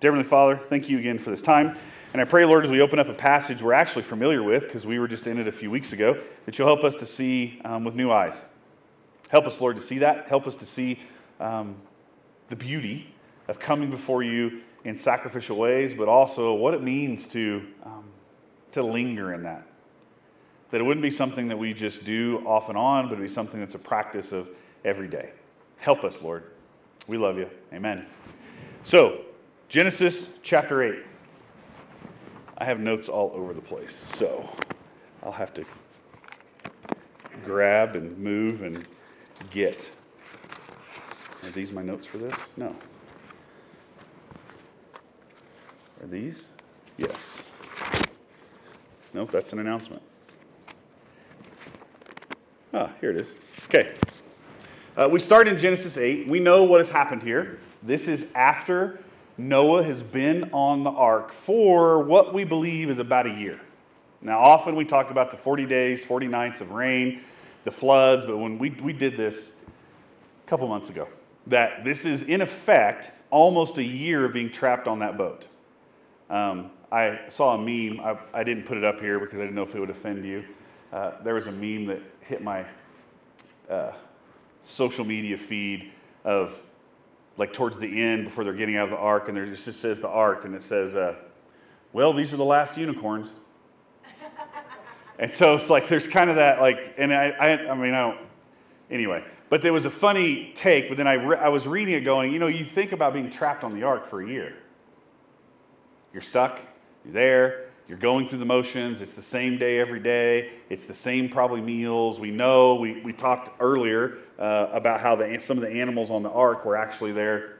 Dear Heavenly Father, thank you again for this time. And I pray, Lord, as we open up a passage we're actually familiar with, because we were just in it a few weeks ago, that you'll help us to see um, with new eyes. Help us, Lord, to see that. Help us to see um, the beauty of coming before you in sacrificial ways, but also what it means to, um, to linger in that. That it wouldn't be something that we just do off and on, but it'd be something that's a practice of every day. Help us, Lord. We love you. Amen. So, Genesis chapter 8. I have notes all over the place, so I'll have to grab and move and get. Are these my notes for this? No. Are these? Yes. Nope, that's an announcement. Ah, here it is. Okay. Uh, we start in Genesis 8. We know what has happened here. This is after Noah has been on the ark for what we believe is about a year. Now, often we talk about the 40 days, 40 nights of rain, the floods, but when we, we did this a couple months ago, that this is in effect almost a year of being trapped on that boat. Um, I saw a meme, I, I, didn't put it up here because I didn't know if it would offend you. Uh, there was a meme that hit my uh, social media feed of like towards the end before they're getting out of the ark, and there just says the ark, and it says, uh, "Well, these are the last unicorns." and so it's like there's kind of that like, and I, I, I mean, I don't. Anyway, but there was a funny take. But then I, re- I was reading it, going, you know, you think about being trapped on the ark for a year. You're stuck. You're there. You're going through the motions. It's the same day every day. It's the same probably meals. We know, we, we talked earlier uh, about how the, some of the animals on the ark were actually there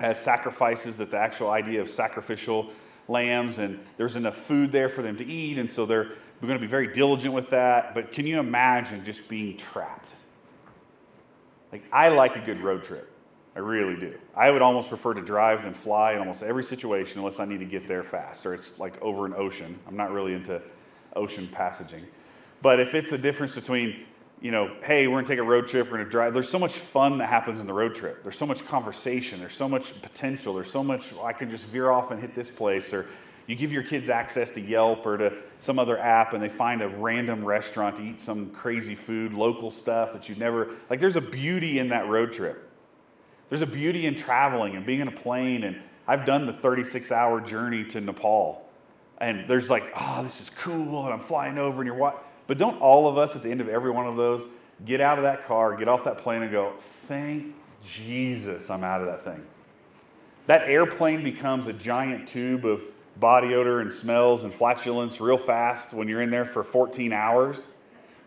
as sacrifices, that the actual idea of sacrificial lambs, and there's enough food there for them to eat, and so they're we're going to be very diligent with that. But can you imagine just being trapped? Like, I like a good road trip. I really do. I would almost prefer to drive than fly in almost every situation unless I need to get there fast or it's like over an ocean. I'm not really into ocean passaging. But if it's a difference between, you know, hey, we're going to take a road trip, we're going to drive, there's so much fun that happens in the road trip. There's so much conversation, there's so much potential, there's so much, I can just veer off and hit this place. Or you give your kids access to Yelp or to some other app and they find a random restaurant to eat some crazy food, local stuff that you've never, like, there's a beauty in that road trip. There's a beauty in traveling and being in a plane. And I've done the 36 hour journey to Nepal. And there's like, oh, this is cool. And I'm flying over and you're what? But don't all of us at the end of every one of those get out of that car, get off that plane and go, thank Jesus I'm out of that thing. That airplane becomes a giant tube of body odor and smells and flatulence real fast when you're in there for 14 hours.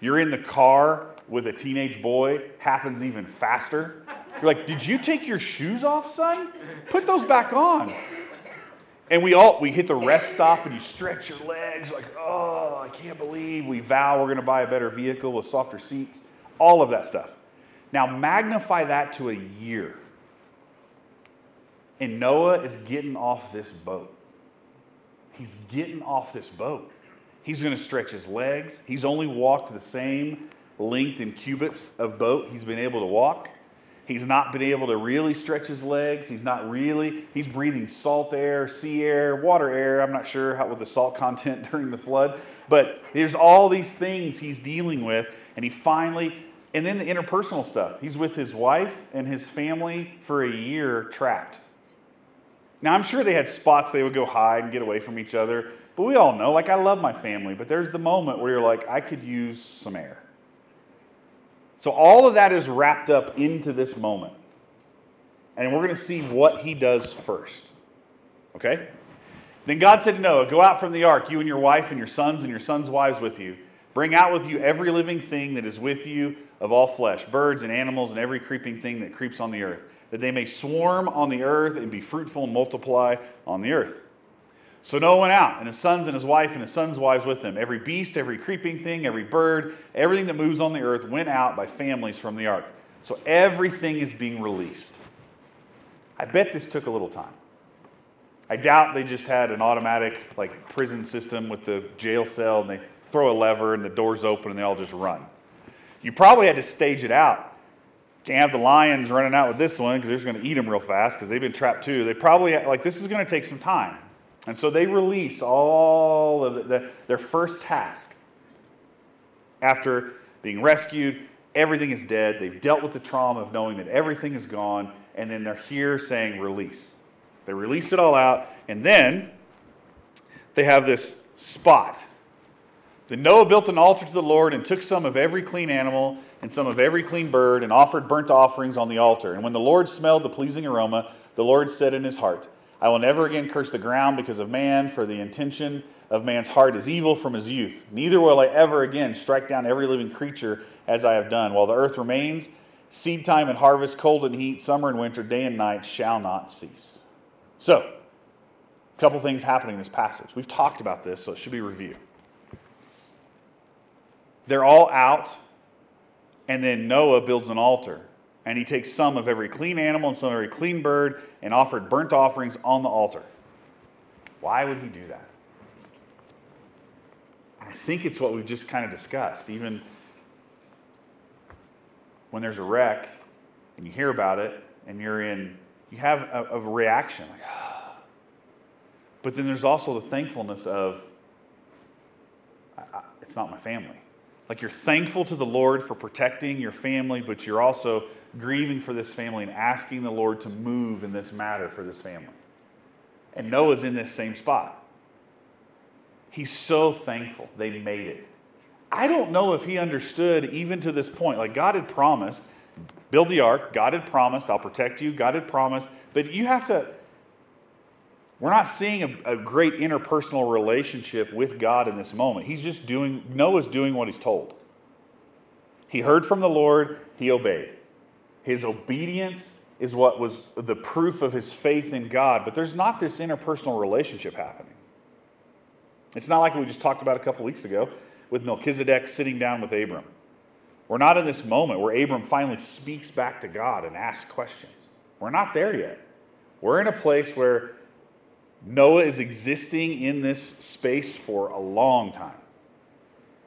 You're in the car with a teenage boy, happens even faster. You're like, did you take your shoes off, son? Put those back on. And we all we hit the rest stop and you stretch your legs like, oh, I can't believe we vow we're gonna buy a better vehicle with softer seats, all of that stuff. Now magnify that to a year. And Noah is getting off this boat. He's getting off this boat. He's to stretch his legs. He's only walked the same length in cubits of boat he's been able to walk. He's not been able to really stretch his legs. He's not really, he's breathing salt air, sea air, water air. I'm not sure how with the salt content during the flood, but there's all these things he's dealing with. And he finally, and then the interpersonal stuff. He's with his wife and his family for a year trapped. Now, I'm sure they had spots they would go hide and get away from each other, but we all know, like, I love my family, but there's the moment where you're like, I could use some air. So all of that is wrapped up into this moment. And we're going to see what he does first. Okay? Then God said to Noah, Go out from the ark, you and your wife and your sons and your sons' wives with you. Bring out with you every living thing that is with you of all flesh, birds and animals and every creeping thing that creeps on the earth, that they may swarm on the earth and be fruitful and multiply on the earth. So Noah went out, and his sons and his wife and his sons' wives with him. Every beast, every creeping thing, every bird, everything that moves on the earth went out by families from the ark. So everything is being released. I bet this took a little time. I doubt they just had an automatic like prison system with the jail cell and they throw a lever and the doors open and they all just run. You probably had to stage it out. Can't have the lions running out with this one because they're just going to eat them real fast because they've been trapped too. They probably, like, this is going to take some time. And so they release all of the, the, their first task after being rescued. Everything is dead. They've dealt with the trauma of knowing that everything is gone. And then they're here saying, release. They release it all out. And then they have this spot. Then Noah built an altar to the Lord and took some of every clean animal and some of every clean bird and offered burnt offerings on the altar. And when the Lord smelled the pleasing aroma, the Lord said in his heart, I will never again curse the ground because of man, for the intention of man's heart is evil from his youth. Neither will I ever again strike down every living creature as I have done. While the earth remains, seed time and harvest, cold and heat, summer and winter, day and night shall not cease. So, a couple things happening in this passage. We've talked about this, so it should be review. They're all out, and then Noah builds an altar. And he takes some of every clean animal and some of every clean bird and offered burnt offerings on the altar. Why would he do that? I think it's what we've just kind of discussed. Even when there's a wreck and you hear about it and you're in, you have a, a reaction like. But then there's also the thankfulness of, I, I, it's not my family. Like you're thankful to the Lord for protecting your family, but you're also grieving for this family and asking the Lord to move in this matter for this family. And Noah's in this same spot. He's so thankful they made it. I don't know if he understood even to this point. Like God had promised, build the ark. God had promised, I'll protect you. God had promised. But you have to, we're not seeing a, a, great interpersonal relationship with God in this moment. He's just doing, Noah's doing what he's told. He heard from the Lord, he obeyed. His obedience is what was the proof of his faith in God, but there's not this interpersonal relationship happening. It's not like we just talked about a couple weeks ago with Melchizedek sitting down with Abram. We're not in this moment where Abram finally speaks back to God and asks questions. We're not there yet. We're in a place where Noah is existing in this space for a long time.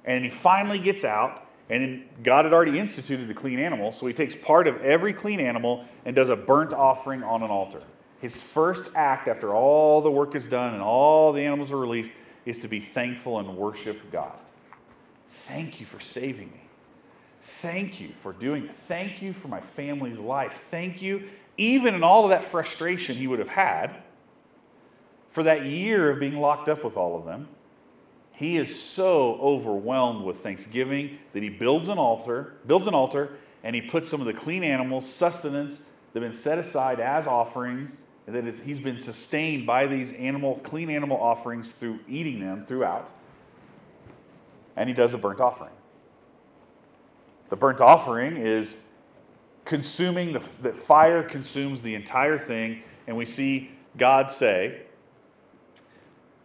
And he finally gets out, and God had already instituted the clean animal, so he takes part of every clean animal and does a burnt offering on an altar. His first act after all the work is done and all the animals are released is to be thankful and worship God. Thank you for saving me. Thank you for doing it. Thank you for my family's life. Thank you, even in all of that frustration he would have had for that year of being locked up with all of them, he is so overwhelmed with thanksgiving that he builds an altar, builds an altar, and he puts some of the clean animals, sustenance that have been set aside as offerings, and that is, he's been sustained by these animal, clean animal offerings through eating them throughout. And he does a burnt offering. The burnt offering is consuming, the, that fire consumes the entire thing, and we see God say,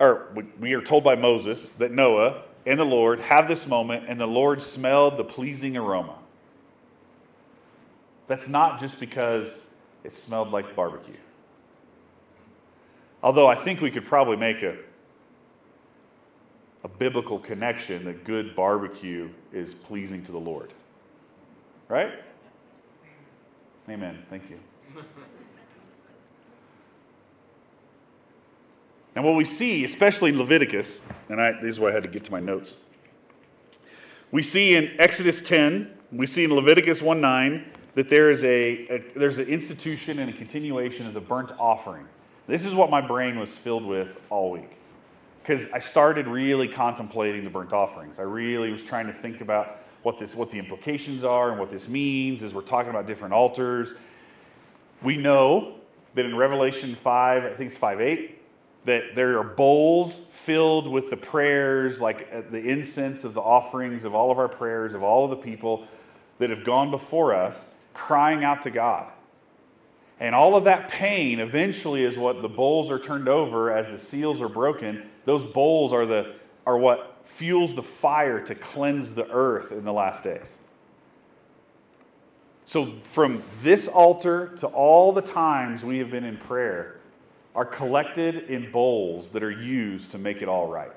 or we are told by Moses that Noah and the Lord have this moment, and the Lord smelled the pleasing aroma. That's not just because it smelled like barbecue. Although I think we could probably make a, a biblical connection that good barbecue is pleasing to the Lord. Right? Amen. Thank you. And what we see, especially in Leviticus, and I, this is why I had to get to my notes. We see in Exodus 10, we see in Leviticus 1 9 that there is a, a there's an institution and a continuation of the burnt offering. This is what my brain was filled with all week. Because I started really contemplating the burnt offerings. I really was trying to think about what this what the implications are and what this means as we're talking about different altars. We know that in Revelation 5, I think it's 5 8, that there are bowls filled with the prayers, like uh, the incense of the offerings of all of our prayers, of all of the people that have gone before us, crying out to God. And all of that pain eventually is what the bowls are turned over as the seals are broken. Those bowls are, the, are what fuels the fire to cleanse the earth in the last days. So, from this altar to all the times we have been in prayer, are collected in bowls that are used to make it all right.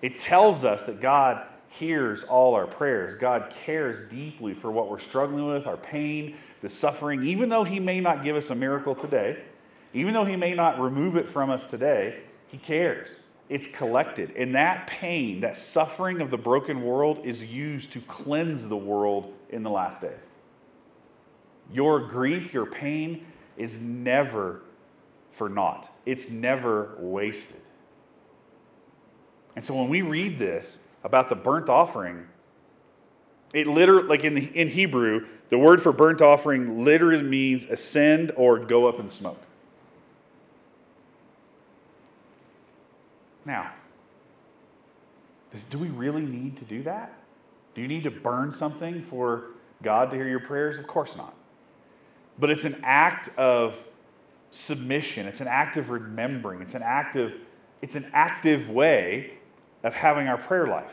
It tells us that God hears all our prayers. God cares deeply for what we're struggling with, our pain, the suffering, even though He may not give us a miracle today, even though He may not remove it from us today, He cares. It's collected. And that pain, that suffering of the broken world, is used to cleanse the world in the last days. Your grief, your pain is never for naught, it's never wasted. And so when we read this about the burnt offering, it literally, like in, the, in Hebrew, the word for burnt offering literally means ascend or go up in smoke. Now, do we really need to do that? Do you need to burn something for God to hear your prayers? Of course not. But it's an act of submission, it's an act of remembering, it's an active, it's an active way of having our prayer life.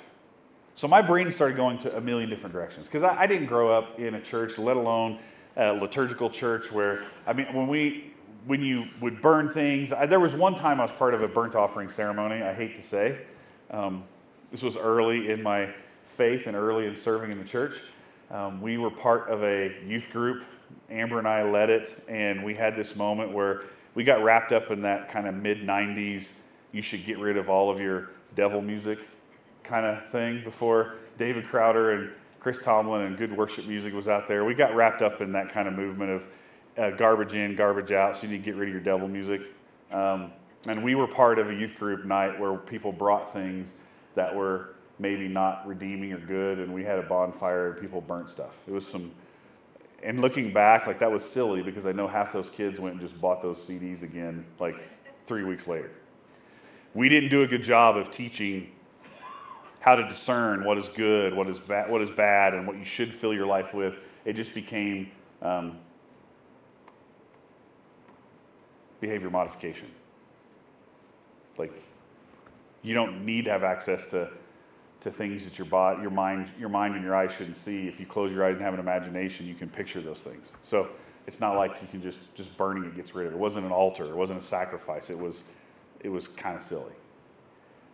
So my brain started going to a million different directions because I, I, didn't grow up in a church, let alone a liturgical church where, I mean, when we, when you would burn things, I, there was one time I was part of a burnt offering ceremony, I hate to say. Um, this was early in my faith and early in serving in the church. Um, we were part of a youth group. Amber and I led it, and we had this moment where we got wrapped up in that kind of mid 90s, you should get rid of all of your devil music kind of thing before David Crowder and Chris Tomlin and good worship music was out there. We got wrapped up in that kind of movement of uh, garbage in, garbage out, so you need to get rid of your devil music. Um, and we were part of a youth group night where people brought things that were maybe not redeeming or good, and we had a bonfire and people burnt stuff. It was some, and looking back, like that was silly because I know half those kids went and just bought those CDs again like three weeks later. We didn't do a good job of teaching how to discern what is good, what is, ba- what is bad, and what you should fill your life with. It just became um, behavior modification. Like, you don't need to have access to, to things that your, body, your, mind, your mind and your eyes shouldn't see. If you close your eyes and have an imagination, you can picture those things. So it's not like you can just, just burning it gets rid of it. It wasn't an altar, it wasn't a sacrifice. It was, it was kind of silly.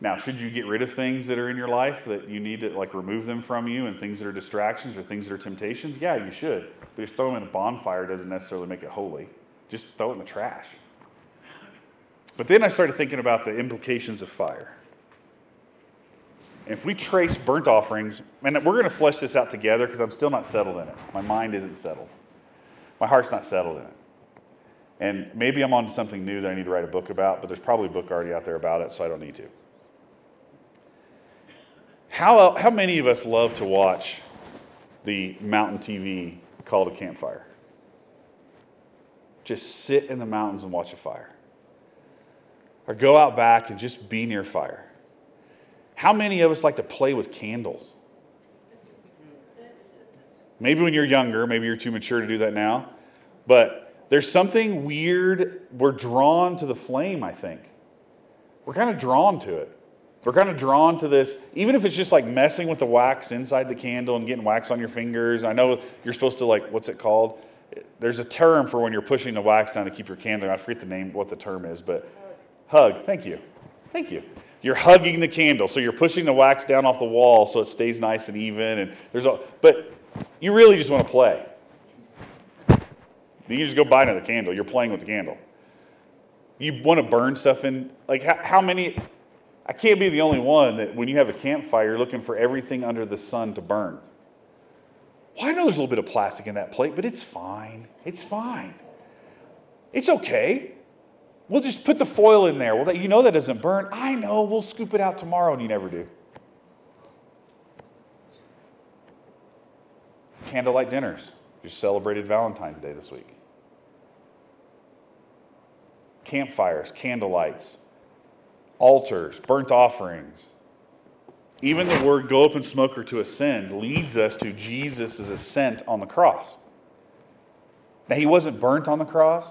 Now, should you get rid of things that are in your life that you need to like remove them from you and things that are distractions or things that are temptations? Yeah, you should. But just throw them in a bonfire doesn't necessarily make it holy. Just throw it in the trash. But then I started thinking about the implications of fire. If we trace burnt offerings, and we're going to flesh this out together because I'm still not settled in it. My mind isn't settled. My heart's not settled in it. And maybe I'm on to something new that I need to write a book about, but there's probably a book already out there about it, so I don't need to. How, how many of us love to watch the mountain TV called a campfire? Just sit in the mountains and watch a fire. Or go out back and just be near fire. How many of us like to play with candles? Maybe when you're younger, maybe you're too mature to do that now. But there's something weird. We're drawn to the flame, I think. We're kind of drawn to it. We're kind of drawn to this, even if it's just like messing with the wax inside the candle and getting wax on your fingers. I know you're supposed to like, what's it called? There's a term for when you're pushing the wax down to keep your candle. I forget the name, what the term is, but hug. Thank you. Thank you. You're hugging the candle, so you're pushing the wax down off the wall so it stays nice and even. And there's a, but you really just want to play. You just go buy another candle. You're playing with the candle. You want to burn stuff in. Like how, how many? I can't be the only one that when you have a campfire, you're looking for everything under the sun to burn. Well, I know there's a little bit of plastic in that plate, but it's fine. It's fine. It's okay. We'll just put the foil in there. Well, you know that doesn't burn. I know. We'll scoop it out tomorrow, and you never do. Candlelight dinners. Just celebrated Valentine's Day this week. Campfires, candlelights, altars, burnt offerings. Even the word go up in smoke or to ascend leads us to Jesus' ascent on the cross. Now, he wasn't burnt on the cross.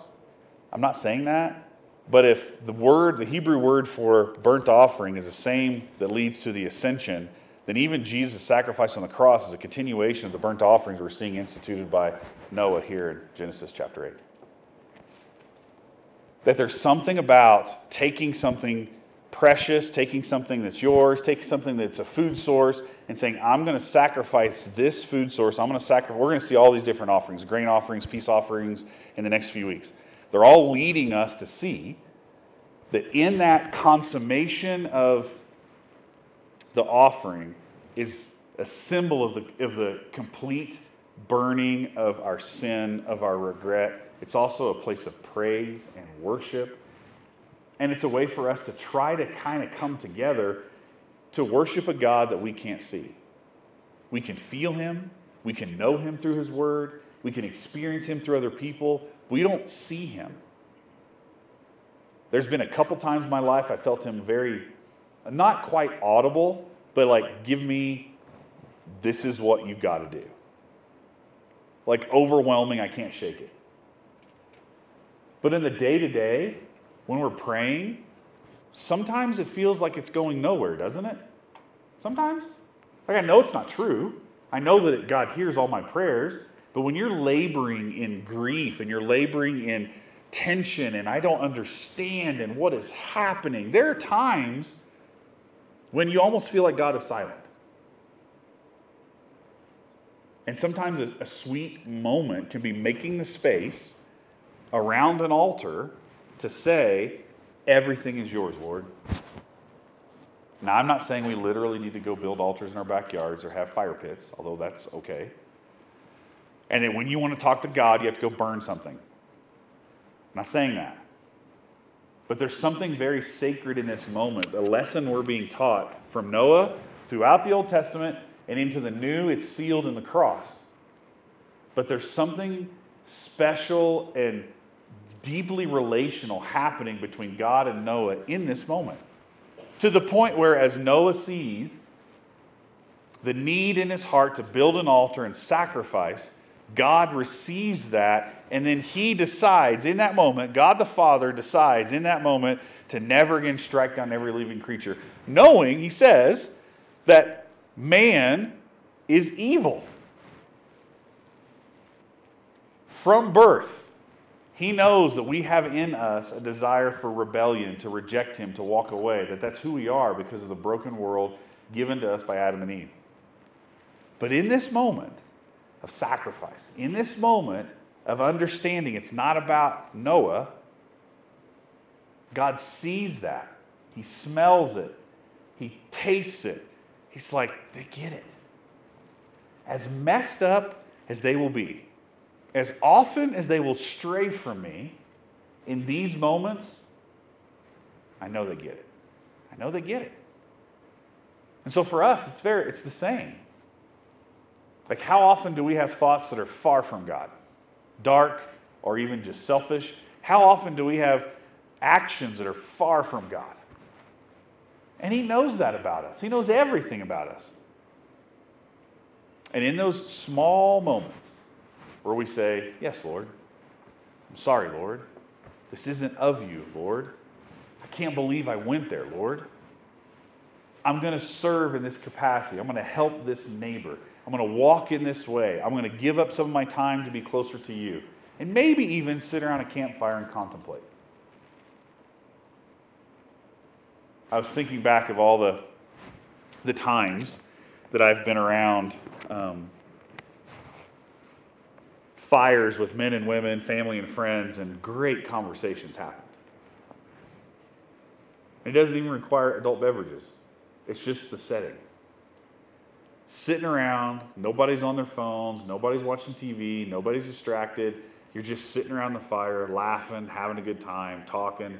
I'm not saying that. But if the word, the Hebrew word for burnt offering is the same that leads to the ascension, then even Jesus' sacrifice on the cross is a continuation of the burnt offerings we're seeing instituted by Noah here in Genesis chapter 8. That there's something about taking something precious, taking something that's yours, taking something that's a food source, and saying, I'm going to sacrifice this food source. I'm going to sacrifice. We're going to see all these different offerings grain offerings, peace offerings in the next few weeks. They're all leading us to see that in that consummation of the offering is a symbol of the, of the complete burning of our sin, of our regret. It's also a place of praise and worship and it's a way for us to try to kind of come together to worship a God that we can't see. We can feel him, we can know him through his word, we can experience him through other people. We don't see him. There's been a couple times in my life I felt him very, not quite audible, but like, give me, this is what you've got to do. Like overwhelming, I can't shake it. But in the day to day, when we're praying, sometimes it feels like it's going nowhere, doesn't it? Sometimes. Like I know it's not true. I know that God hears all my prayers, but when you're laboring in grief and you're laboring in tension and I don't understand and what is happening, there are times when you almost feel like God is silent. And sometimes a, a sweet moment can be making the space around an altar to say, Everything is yours, Lord. Now, I'm not saying we literally need to go build altars in our backyards or have fire pits, although that's okay. And then when you want to talk to God, you have to go burn something. I'm not saying that. But there's something very sacred in this moment, a lesson we're being taught from Noah throughout the Old Testament and into the New. It's sealed in the cross. But there's something special and deeply relational happening between God and Noah in this moment. To the point where, as Noah sees the need in his heart to build an altar and sacrifice, God receives that, and then he decides in that moment, God the Father decides in that moment to never again strike down every living creature, knowing, he says, that man is evil. From birth, he knows that we have in us a desire for rebellion, to reject Him, to walk away, that that's who we are because of the broken world given to us by Adam and Eve. But in this moment of sacrifice, in this moment of understanding it's not about Noah, God sees that. He smells it. He tastes it. He's like, they get it. As messed up as they will be, as often as they will stray from me in these moments, I know they get it. I know they get it. And so for us, it's very it's the same. Like how often do we have thoughts that are far from God? Dark or even just selfish? How often do we have actions that are far from God? And he knows that about us. He knows everything about us. And in those small moments, where we say, Yes, Lord. I'm sorry, Lord. This isn't of you, Lord. I can't believe I went there, Lord. I'm going to serve in this capacity. I'm going to help this neighbor. I'm going to walk in this way. I'm going to give up some of my time to be closer to you. And maybe even sit around a campfire and contemplate. I was thinking back of all the, the times that I've been around um, fires with men and women, family and friends, and great conversations happened. It doesn't even require adult beverages, it's just the setting. Sitting around, nobody's on their phones, nobody's watching TV, nobody's distracted. You're just sitting around the fire, laughing, having a good time, talking.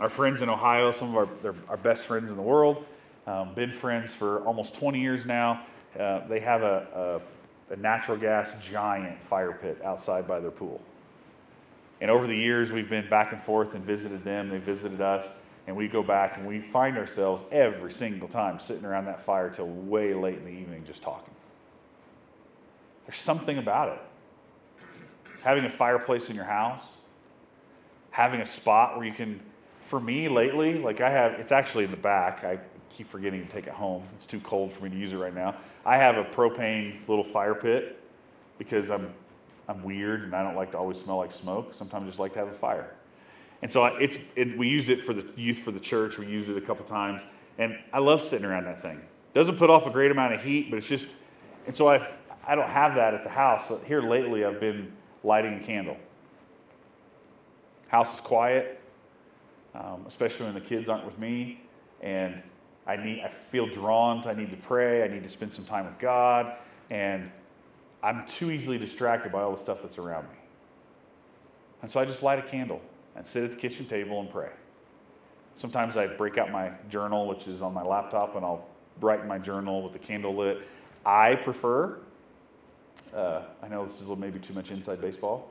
Our friends in Ohio, some of our, our best friends in the world, um, been friends for almost 20 years now. Uh, they have a, a a natural gas giant fire pit outside by their pool. And over the years, we've been back and forth and visited them, they visited us, and we go back and we find ourselves every single time sitting around that fire till way late in the evening just talking. There's something about it. Having a fireplace in your house, having a spot where you can, for me lately, like I have, it's actually in the back. I keep forgetting to take it home. It's too cold for me to use it right now. I have a propane little fire pit because I'm, I'm weird and I don't like to always smell like smoke. Sometimes I just like to have a fire. And so it's, it, we used it for the youth for the church. We used it a couple times. And I love sitting around that thing. Doesn't put off a great amount of heat, but it's just, and so I I don't have that at the house. So here lately, I've been lighting a candle. House is quiet, um, especially when the kids aren't with me. And I, need, I feel drawn to, I need to pray, I need to spend some time with God. And I'm too easily distracted by all the stuff that's around me. And so I just light a candle and sit at the kitchen table and pray. Sometimes I break out my journal, which is on my laptop, and I'll write my journal with the candle lit. I prefer, uh, I know this is maybe too much inside baseball,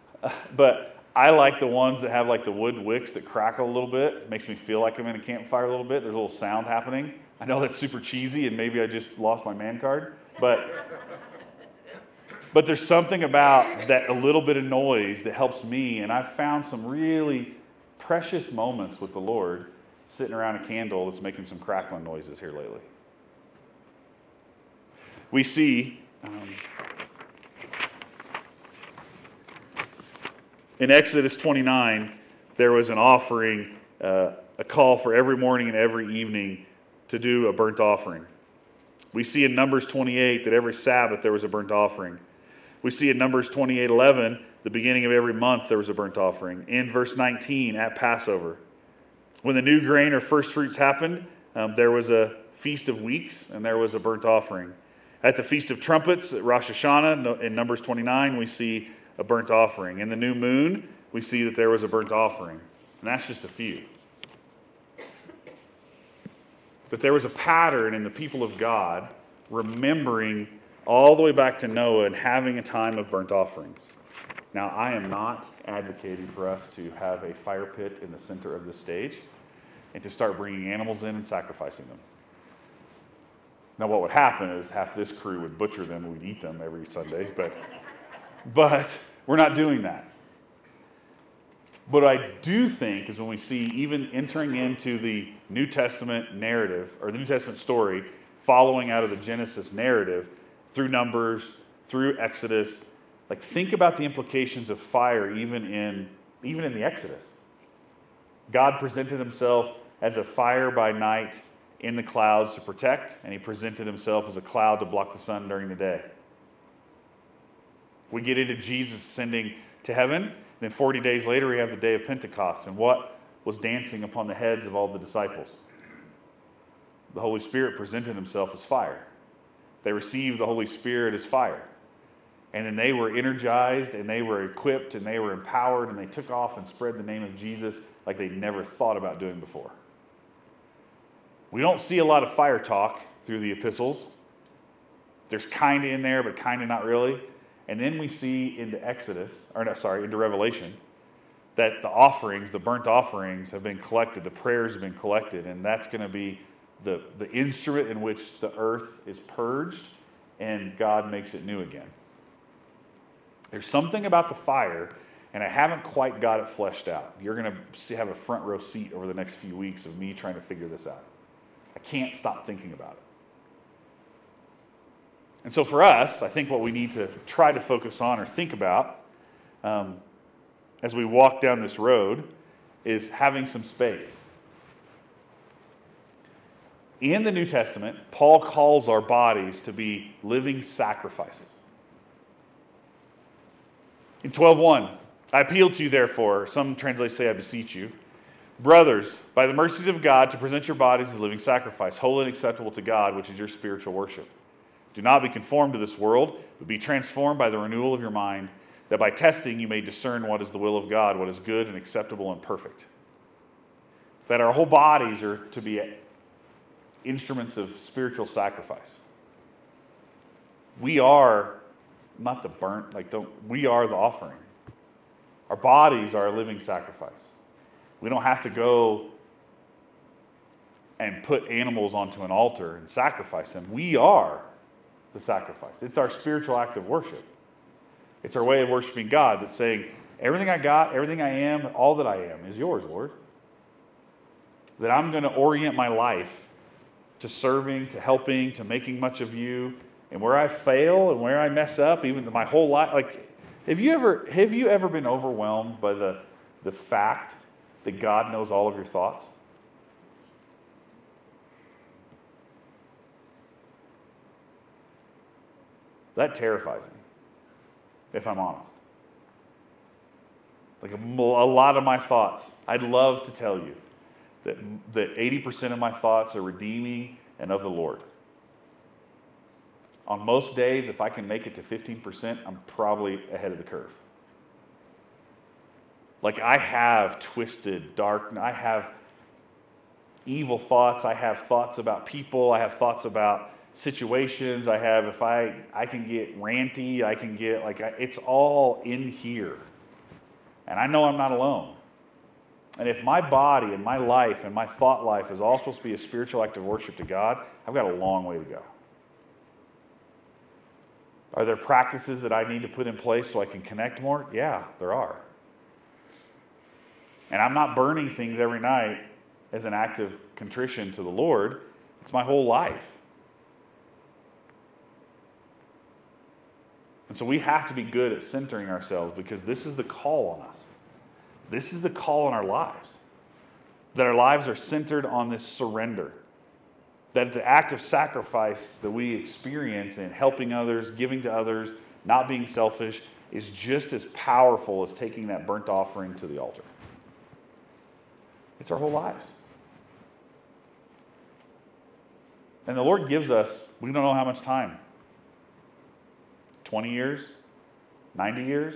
but I like the ones that have like the wood wicks that crackle a little bit. It makes me feel like I'm in a campfire a little bit. There's a little sound happening. I know that's super cheesy, and maybe I just lost my man card, but but there's something about that a little bit of noise that helps me, and I've found some really precious moments with the Lord sitting around a candle that's making some crackling noises here lately. We see um, in Exodus 29, there was an offering, uh, a call for every morning and every evening to do a burnt offering. We see in Numbers 28 that every Sabbath there was a burnt offering. We see in Numbers 28 11, the beginning of every month, there was a burnt offering. In verse 19, at Passover, when the new grain or first fruits happened, um, there was a feast of weeks and there was a burnt offering. At the Feast of Trumpets, at Rosh Hashanah, in Numbers 29, we see a burnt offering. In the new moon, we see that there was a burnt offering. And that's just a few. But there was a pattern in the people of God remembering all the way back to Noah and having a time of burnt offerings. Now, I am not advocating for us to have a fire pit in the center of the stage and to start bringing animals in and sacrificing them. Now, what would happen is half this crew would butcher them and we'd eat them every Sunday, but, but we're not doing that. What I do think is when we see even entering into the New Testament narrative or the New Testament story, following out of the Genesis narrative, through Numbers, through Exodus. Like think about the implications of fire even in even in the Exodus. God presented himself as a fire by night in the clouds to protect, and he presented himself as a cloud to block the sun during the day. We get into Jesus ascending to heaven. Then 40 days later, we have the day of Pentecost. And what was dancing upon the heads of all the disciples? The Holy Spirit presented himself as fire. They received the Holy Spirit as fire. And then they were energized and they were equipped and they were empowered and they took off and spread the name of Jesus like they'd never thought about doing before. We don't see a lot of fire talk through the epistles. There's kind of in there, but kind of not really. And then we see into Exodus, or no, sorry, into Revelation, that the offerings, the burnt offerings, have been collected, the prayers have been collected, and that's going to be the, the instrument in which the earth is purged and God makes it new again. There's something about the fire, and I haven't quite got it fleshed out. You're going to have a front row seat over the next few weeks of me trying to figure this out. I can't stop thinking about it. And so, for us, I think what we need to try to focus on or think about um, as we walk down this road is having some space. In the New Testament, Paul calls our bodies to be living sacrifices. In 12:1, I appeal to you therefore, some translations say I beseech you, brothers, by the mercies of God to present your bodies as living sacrifice, holy and acceptable to God, which is your spiritual worship. Do not be conformed to this world, but be transformed by the renewal of your mind, that by testing you may discern what is the will of God, what is good and acceptable and perfect. That our whole bodies are to be instruments of spiritual sacrifice. We are not the burnt, like, don't, we are the offering. Our bodies are a living sacrifice. We don't have to go and put animals onto an altar and sacrifice them. We are the sacrifice. It's our spiritual act of worship. It's our way of worshiping God that's saying, everything I got, everything I am, all that I am is yours, Lord. That I'm going to orient my life to serving, to helping, to making much of you. And where I fail and where I mess up, even my whole life, like, have you ever have you ever been overwhelmed by the the fact that God knows all of your thoughts? That terrifies me, if I'm honest. Like a, a lot of my thoughts, I'd love to tell you that, that 80% of my thoughts are redeeming and of the Lord. On most days, if I can make it to 15%, I'm probably ahead of the curve. Like I have twisted, dark, I have evil thoughts. I have thoughts about people. I have thoughts about situations. I have, if I, I can get ranty, I can get like, it's all in here. And I know I'm not alone. And if my body and my life and my thought life is all supposed to be a spiritual act of worship to God, I've got a long way to go. Are there practices that I need to put in place so I can connect more? Yeah, there are. And I'm not burning things every night as an act of contrition to the Lord, it's my whole life. And so we have to be good at centering ourselves because this is the call on us. This is the call on our lives. That our lives are centered on this surrender. That the act of sacrifice that we experience in helping others, giving to others, not being selfish, is just as powerful as taking that burnt offering to the altar. It's our whole lives. And the Lord gives us, we don't know how much time 20 years, 90 years.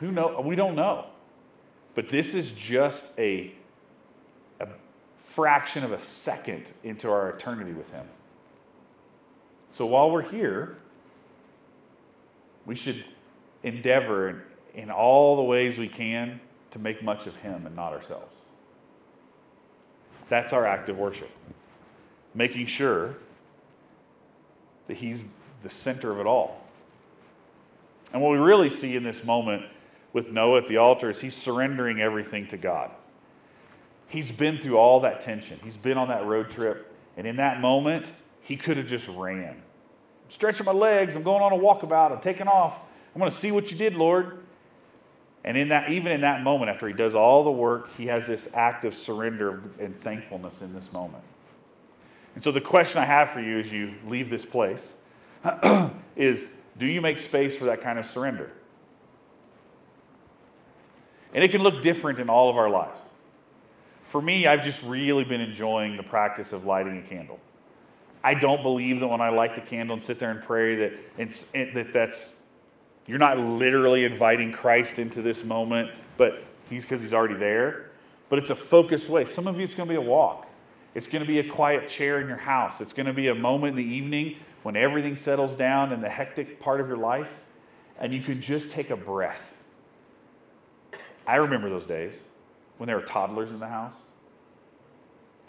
Who know? We don't know. But this is just a, a fraction of a second into our eternity with Him. So while we're here, we should endeavor in, in all the ways we can to make much of Him and not ourselves. That's our act of worship. Making sure that He's the center of it all. And what we really see in this moment with Noah at the altar is he's surrendering everything to God. He's been through all that tension, he's been on that road trip. And in that moment, he could have just ran. I'm stretching my legs, I'm going on a walkabout, I'm taking off. I'm going to see what you did, Lord. And in that, even in that moment, after he does all the work, he has this act of surrender and thankfulness in this moment. And so the question I have for you as you leave this place is do you make space for that kind of surrender? And it can look different in all of our lives. For me, I've just really been enjoying the practice of lighting a candle. I don't believe that when I light the candle and sit there and pray that, it's, that that's you're not literally inviting Christ into this moment, but he's because he's already there. But it's a focused way. Some of you, it's going to be a walk. It's going to be a quiet chair in your house. It's going to be a moment in the evening when everything settles down in the hectic part of your life and you can just take a breath. I remember those days when there were toddlers in the house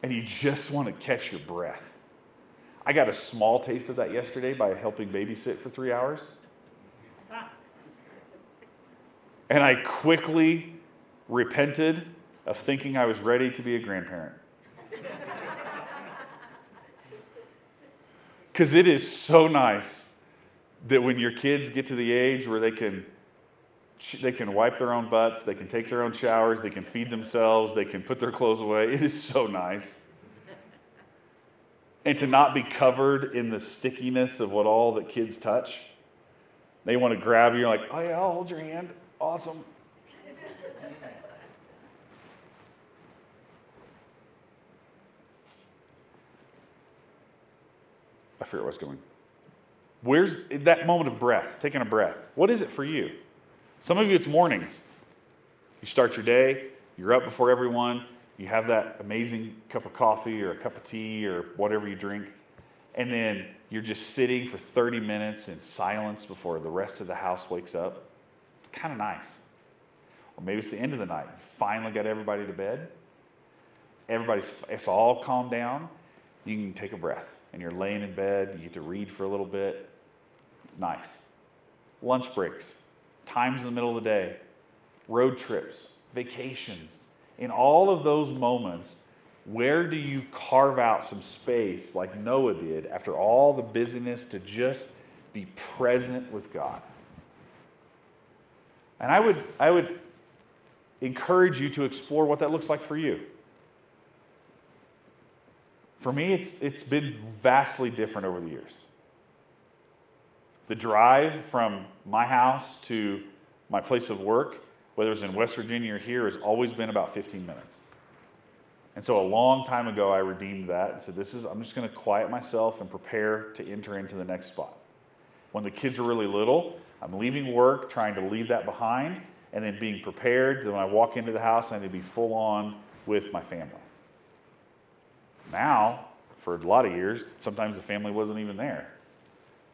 and you just want to catch your breath. I got a small taste of that yesterday by helping babysit for three hours. And I quickly repented of thinking I was ready to be a grandparent. Because it is so nice that when your kids get to the age where they can, they can wipe their own butts, they can take their own showers, they can feed themselves, they can put their clothes away, it is so nice. And to not be covered in the stickiness of what all that kids touch. They want to grab you, you're like, oh yeah, I'll hold your hand. Awesome. I forget where I was going. Where's that moment of breath, taking a breath? What is it for you? Some of you, it's mornings. You start your day, you're up before everyone, you have that amazing cup of coffee or a cup of tea or whatever you drink, and then you're just sitting for 30 minutes in silence before the rest of the house wakes up. It's kind of nice. Or maybe it's the end of the night. You finally got everybody to bed. Everybody's, it's all calmed down. You can take a breath and you're laying in bed, you get to read for a little bit. It's nice. Lunch breaks, times in the middle of the day, road trips, vacations. In all of those moments, where do you carve out some space like Noah did after all the busyness to just be present with God? And I would, I would encourage you to explore what that looks like for you. For me, it's, it's been vastly different over the years. The drive from my house to my place of work, whether it's in West Virginia or here, has always been about 15 minutes. And so a long time ago, I redeemed that and said, This is, I'm just going to quiet myself and prepare to enter into the next spot. When the kids are really little, I'm leaving work, trying to leave that behind, and then being prepared that when I walk into the house, I need to be full on with my family. Now, for a lot of years, sometimes the family wasn't even there.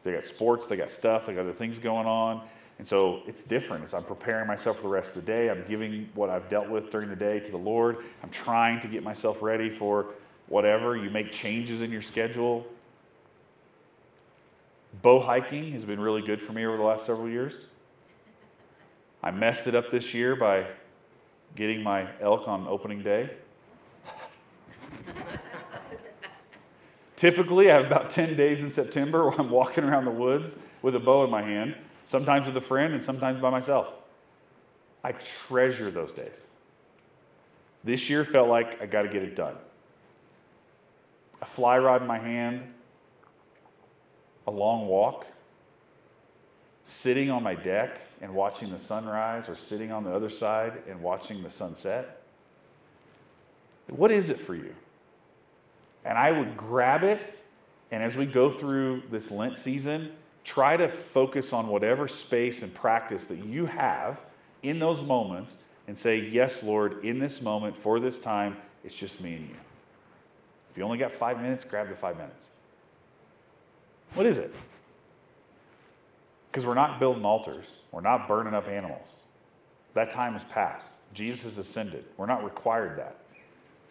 They got sports, they got stuff, they got other things going on. And so it's different as I'm preparing myself for the rest of the day. I'm giving what I've dealt with during the day to the Lord. I'm trying to get myself ready for whatever. You make changes in your schedule. Bow hiking has been really good for me over the last several years. I messed it up this year by getting my elk on opening day. Typically, I have about 10 days in September where I'm walking around the woods with a bow in my hand, sometimes with a friend and sometimes by myself. I treasure those days. This year felt like I got to get it done. A fly rod in my hand, a long walk, sitting on my deck and watching the sunrise, or sitting on the other side and watching the sunset. What is it for you? And I would grab it, and as we go through this Lent season, try to focus on whatever space and practice that you have in those moments and say, Yes, Lord, in this moment, for this time, it's just me and you. If you only got five minutes, grab the five minutes. What is it? Because we're not building altars, we're not burning up animals. That time has passed. Jesus has ascended. We're not required that,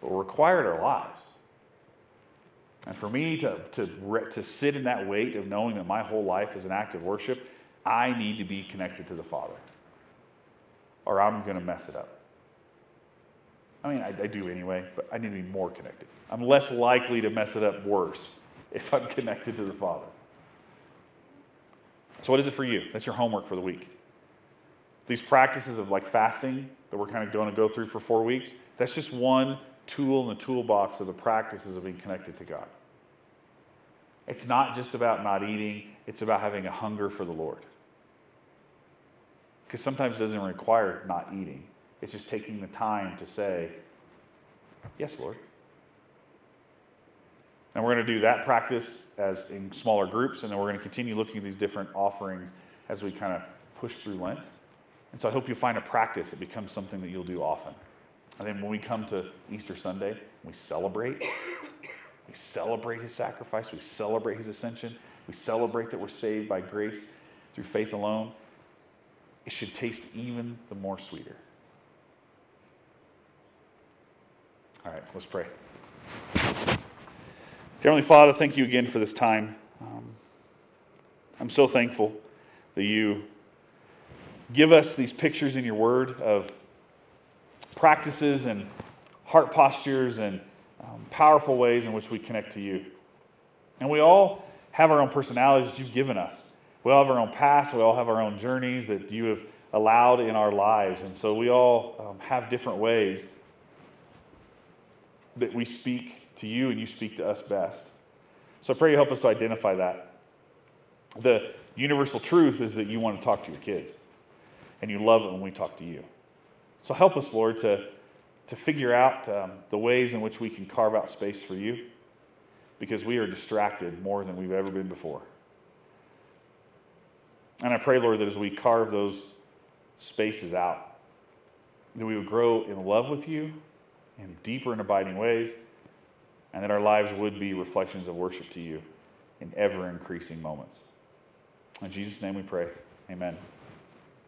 but we're required our lives. And for me to, to, to sit in that weight of knowing that my whole life is an act of worship, I need to be connected to the Father, or I'm going to mess it up. I mean, I, I, do anyway, but I need to be more connected. I'm less likely to mess it up worse if I'm connected to the Father. So, what is it for you? That's your homework for the week. These practices of like fasting that we're kind of going to go through for four weeks, that's just one tool in the toolbox of the practices of being connected to God. It's not just about not eating, it's about having a hunger for the Lord. Because sometimes it doesn't require not eating, it's just taking the time to say, Yes, Lord. And we're going to do that practice as in smaller groups, and then we're going to continue looking at these different offerings as we kind of push through Lent. And so I hope you find a practice that becomes something that you'll do often. And then when we come to Easter Sunday, we celebrate. We celebrate his sacrifice. We celebrate his ascension. We celebrate that we're saved by grace through faith alone. It should taste even the more sweeter. All right, let's pray. Heavenly Father, thank you again for this time. Um, I'm so thankful that you give us these pictures in your word of practices and heart postures and um, powerful ways in which we connect to you. And we all have our own personalities that you've given us. We all have our own past. We all have our own journeys that you have allowed in our lives. And so we all um, have different ways that we speak to you and you speak to us best. So I pray you help us to identify that. The universal truth is that you want to talk to your kids and you love it when we talk to you. So help us, Lord, to, to figure out um, the ways in which we can carve out space for you because we are distracted more than we've ever been before. And I pray, Lord, that as we carve those spaces out, that we would grow in love with you in deeper and abiding ways, and that our lives would be reflections of worship to you in ever increasing moments. In Jesus' name we pray. Amen.